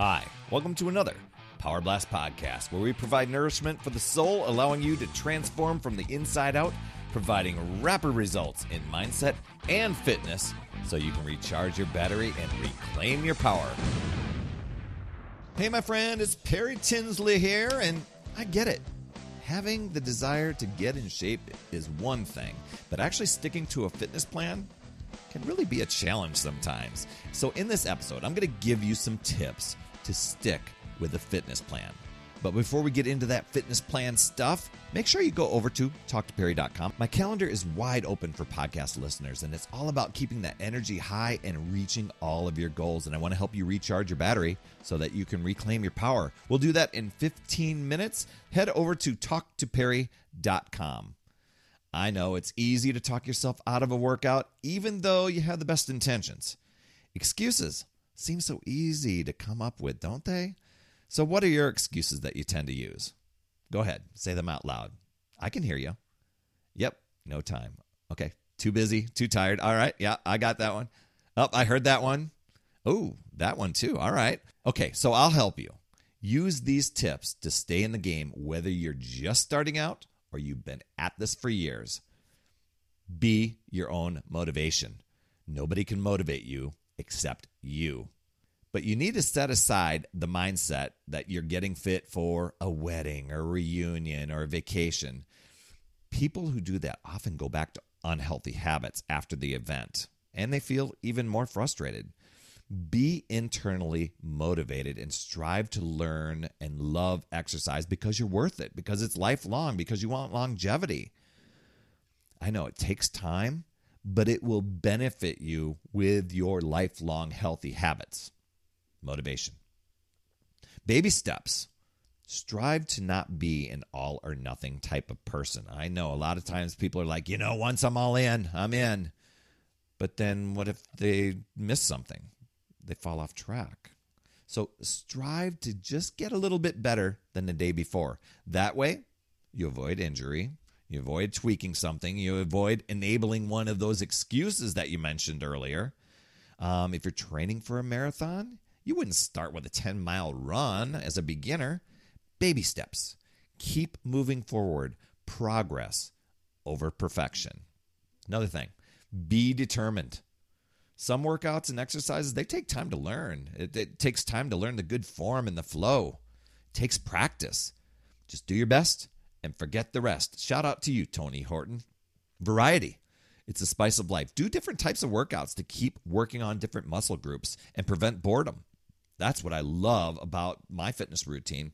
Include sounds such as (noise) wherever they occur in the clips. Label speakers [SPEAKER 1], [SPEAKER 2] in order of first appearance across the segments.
[SPEAKER 1] Hi, welcome to another Power Blast podcast where we provide nourishment for the soul, allowing you to transform from the inside out, providing rapid results in mindset and fitness so you can recharge your battery and reclaim your power. Hey, my friend, it's Perry Tinsley here, and I get it. Having the desire to get in shape is one thing, but actually sticking to a fitness plan can really be a challenge sometimes. So, in this episode, I'm going to give you some tips to stick with a fitness plan. But before we get into that fitness plan stuff, make sure you go over to talktoperry.com. My calendar is wide open for podcast listeners, and it's all about keeping that energy high and reaching all of your goals. And I want to help you recharge your battery so that you can reclaim your power. We'll do that in 15 minutes. Head over to talktoperry.com. I know it's easy to talk yourself out of a workout, even though you have the best intentions. Excuses seem so easy to come up with, don't they? So, what are your excuses that you tend to use? Go ahead, say them out loud. I can hear you. Yep, no time. Okay, too busy, too tired. All right, yeah, I got that one. Oh, I heard that one. Oh, that one too. All right. Okay, so I'll help you. Use these tips to stay in the game, whether you're just starting out or you've been at this for years. Be your own motivation. Nobody can motivate you except you. But you need to set aside the mindset that you're getting fit for a wedding or a reunion or a vacation. People who do that often go back to unhealthy habits after the event and they feel even more frustrated. Be internally motivated and strive to learn and love exercise because you're worth it, because it's lifelong, because you want longevity. I know it takes time, but it will benefit you with your lifelong healthy habits. Motivation. Baby steps. Strive to not be an all or nothing type of person. I know a lot of times people are like, you know, once I'm all in, I'm in. But then what if they miss something? They fall off track. So strive to just get a little bit better than the day before. That way, you avoid injury, you avoid tweaking something. You avoid enabling one of those excuses that you mentioned earlier. Um, if you're training for a marathon, you wouldn't start with a 10 mile run as a beginner. Baby steps. Keep moving forward. Progress over perfection. Another thing, be determined. Some workouts and exercises, they take time to learn. It, it takes time to learn the good form and the flow. It takes practice. Just do your best and forget the rest. Shout out to you, Tony Horton. Variety. It's the spice of life. Do different types of workouts to keep working on different muscle groups and prevent boredom. That's what I love about my fitness routine.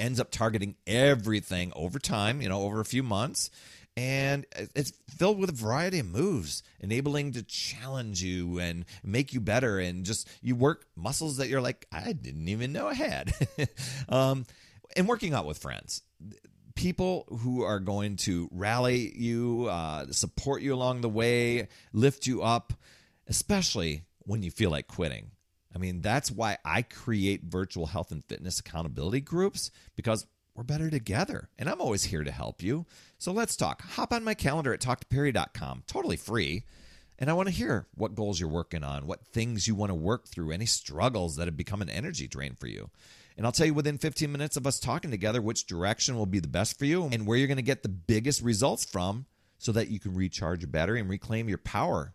[SPEAKER 1] Ends up targeting everything over time, you know, over a few months. And it's filled with a variety of moves, enabling to challenge you and make you better. And just you work muscles that you're like, I didn't even know I had. (laughs) um, and working out with friends people who are going to rally you, uh, support you along the way, lift you up, especially when you feel like quitting. I mean, that's why I create virtual health and fitness accountability groups because we're better together. And I'm always here to help you. So let's talk. Hop on my calendar at talktoperry.com, totally free. And I want to hear what goals you're working on, what things you want to work through, any struggles that have become an energy drain for you. And I'll tell you within 15 minutes of us talking together which direction will be the best for you and where you're going to get the biggest results from so that you can recharge your battery and reclaim your power.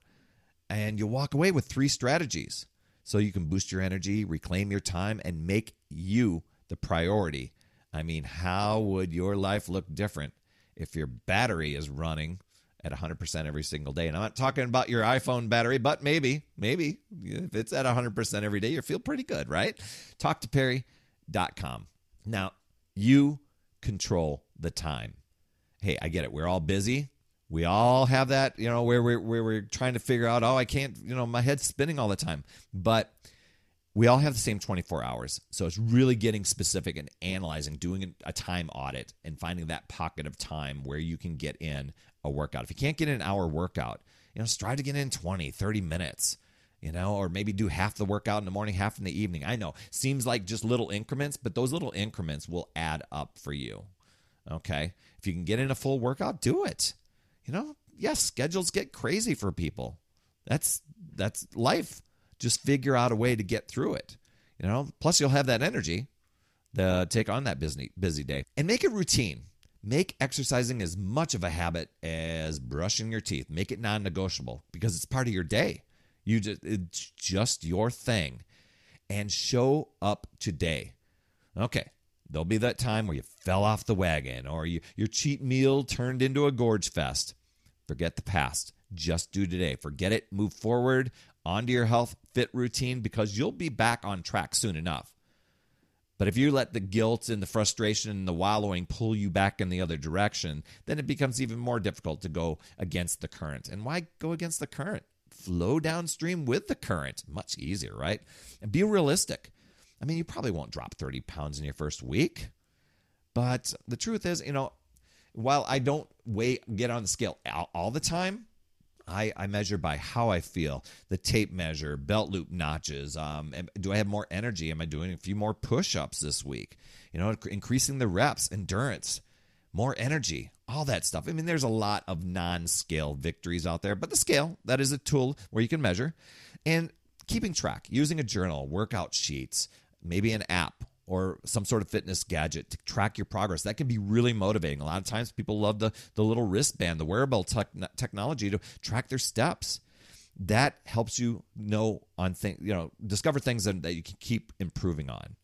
[SPEAKER 1] And you'll walk away with three strategies so you can boost your energy, reclaim your time, and make you the priority. I mean, how would your life look different if your battery is running at 100% every single day? And I'm not talking about your iPhone battery, but maybe, maybe if it's at 100% every day, you feel pretty good, right? Talk to Perry com. Now, you control the time. Hey, I get it. We're all busy. We all have that, you know, where we're, where we're trying to figure out, oh, I can't, you know, my head's spinning all the time. But we all have the same 24 hours. So it's really getting specific and analyzing, doing a time audit and finding that pocket of time where you can get in a workout. If you can't get an hour workout, you know, strive to get in 20, 30 minutes you know, or maybe do half the workout in the morning, half in the evening. I know, seems like just little increments, but those little increments will add up for you. Okay. If you can get in a full workout, do it. You know, yes, schedules get crazy for people. That's that's life. Just figure out a way to get through it. You know, plus you'll have that energy to take on that busy busy day. And make it routine. Make exercising as much of a habit as brushing your teeth. Make it non-negotiable because it's part of your day. You just it's just your thing. And show up today. Okay. There'll be that time where you fell off the wagon or you, your cheat meal turned into a gorge fest. Forget the past. Just do today. Forget it. Move forward onto your health fit routine because you'll be back on track soon enough. But if you let the guilt and the frustration and the wallowing pull you back in the other direction, then it becomes even more difficult to go against the current. And why go against the current? Flow downstream with the current. Much easier, right? And be realistic. I mean, you probably won't drop 30 pounds in your first week. But the truth is, you know, while I don't weigh, get on the scale all, all the time, I, I, measure by how I feel, the tape measure, belt loop notches. Um, do I have more energy? Am I doing a few more push ups this week? You know, increasing the reps, endurance, more energy, all that stuff. I mean, there's a lot of non scale victories out there, but the scale, that is a tool where you can measure. And keeping track, using a journal, workout sheets, maybe an app or some sort of fitness gadget to track your progress. That can be really motivating. A lot of times people love the, the little wristband, the wearable technology to track their steps. That helps you know on things, you know, discover things that, that you can keep improving on.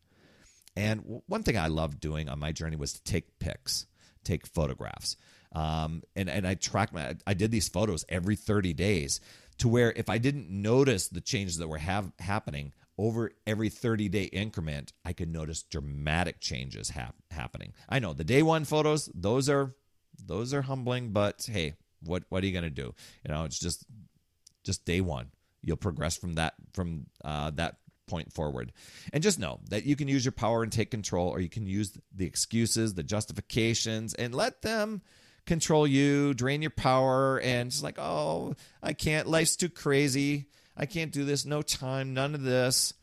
[SPEAKER 1] And one thing I loved doing on my journey was to take pics, take photographs. Um, and, and I track my, I did these photos every 30 days to where if I didn't notice the changes that were have, happening, over every 30 day increment, I could notice dramatic changes hap- happening. I know the day one photos, those are those are humbling, but hey, what what are you gonna do? You know, it's just just day one. You'll progress from that from uh, that point forward. And just know that you can use your power and take control, or you can use the excuses, the justifications, and let them control you, drain your power, and just like, oh, I can't, life's too crazy. I can't do this, no time, none of this.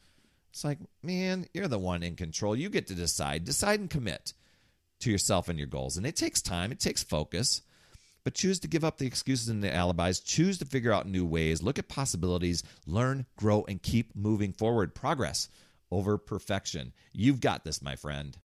[SPEAKER 1] It's like, man, you're the one in control. You get to decide. Decide and commit to yourself and your goals. And it takes time, it takes focus. But choose to give up the excuses and the alibis. Choose to figure out new ways. Look at possibilities. Learn, grow, and keep moving forward. Progress over perfection. You've got this, my friend.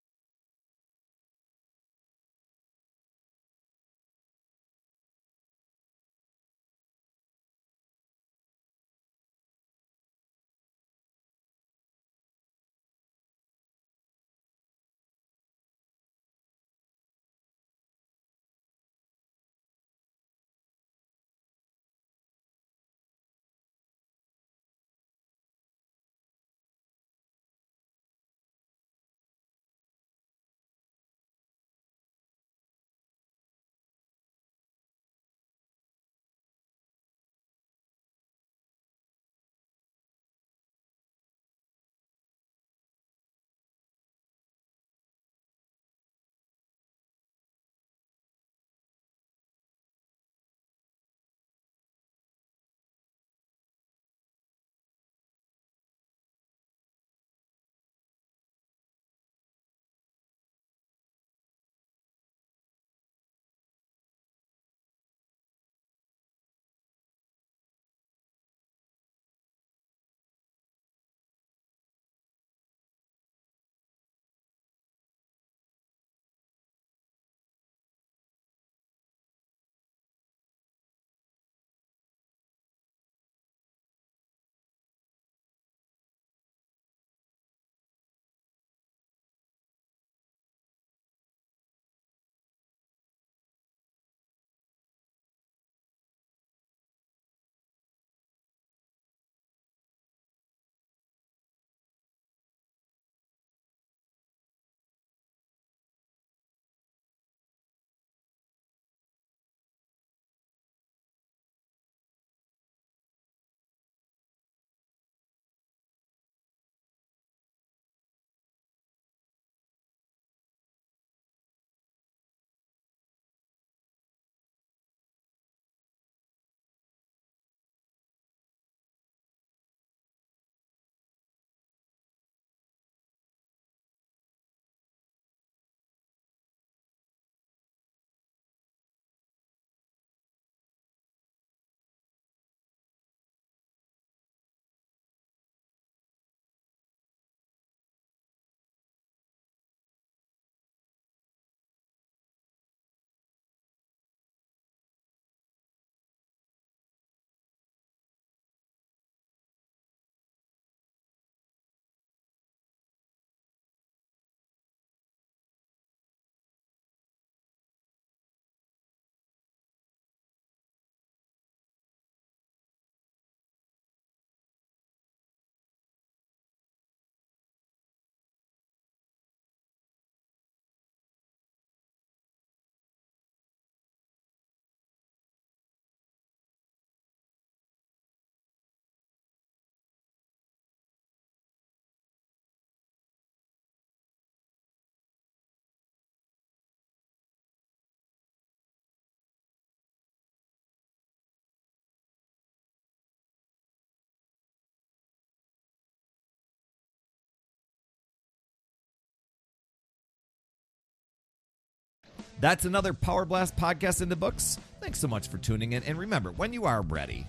[SPEAKER 1] That's another Power Blast podcast in the books. Thanks so much for tuning in. And remember, when you are ready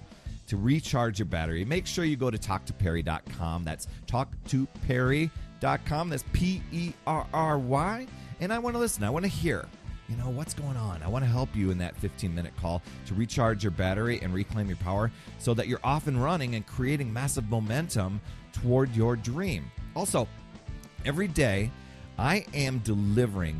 [SPEAKER 1] to recharge your battery, make sure you go to talktoperry.com. That's talktoperry.com. That's P E R R Y. And I want to listen. I want to hear you know, what's going on? I want to help you in that 15 minute call to recharge your battery and reclaim your power so that you're off and running and creating massive momentum toward your dream. Also, every day I am delivering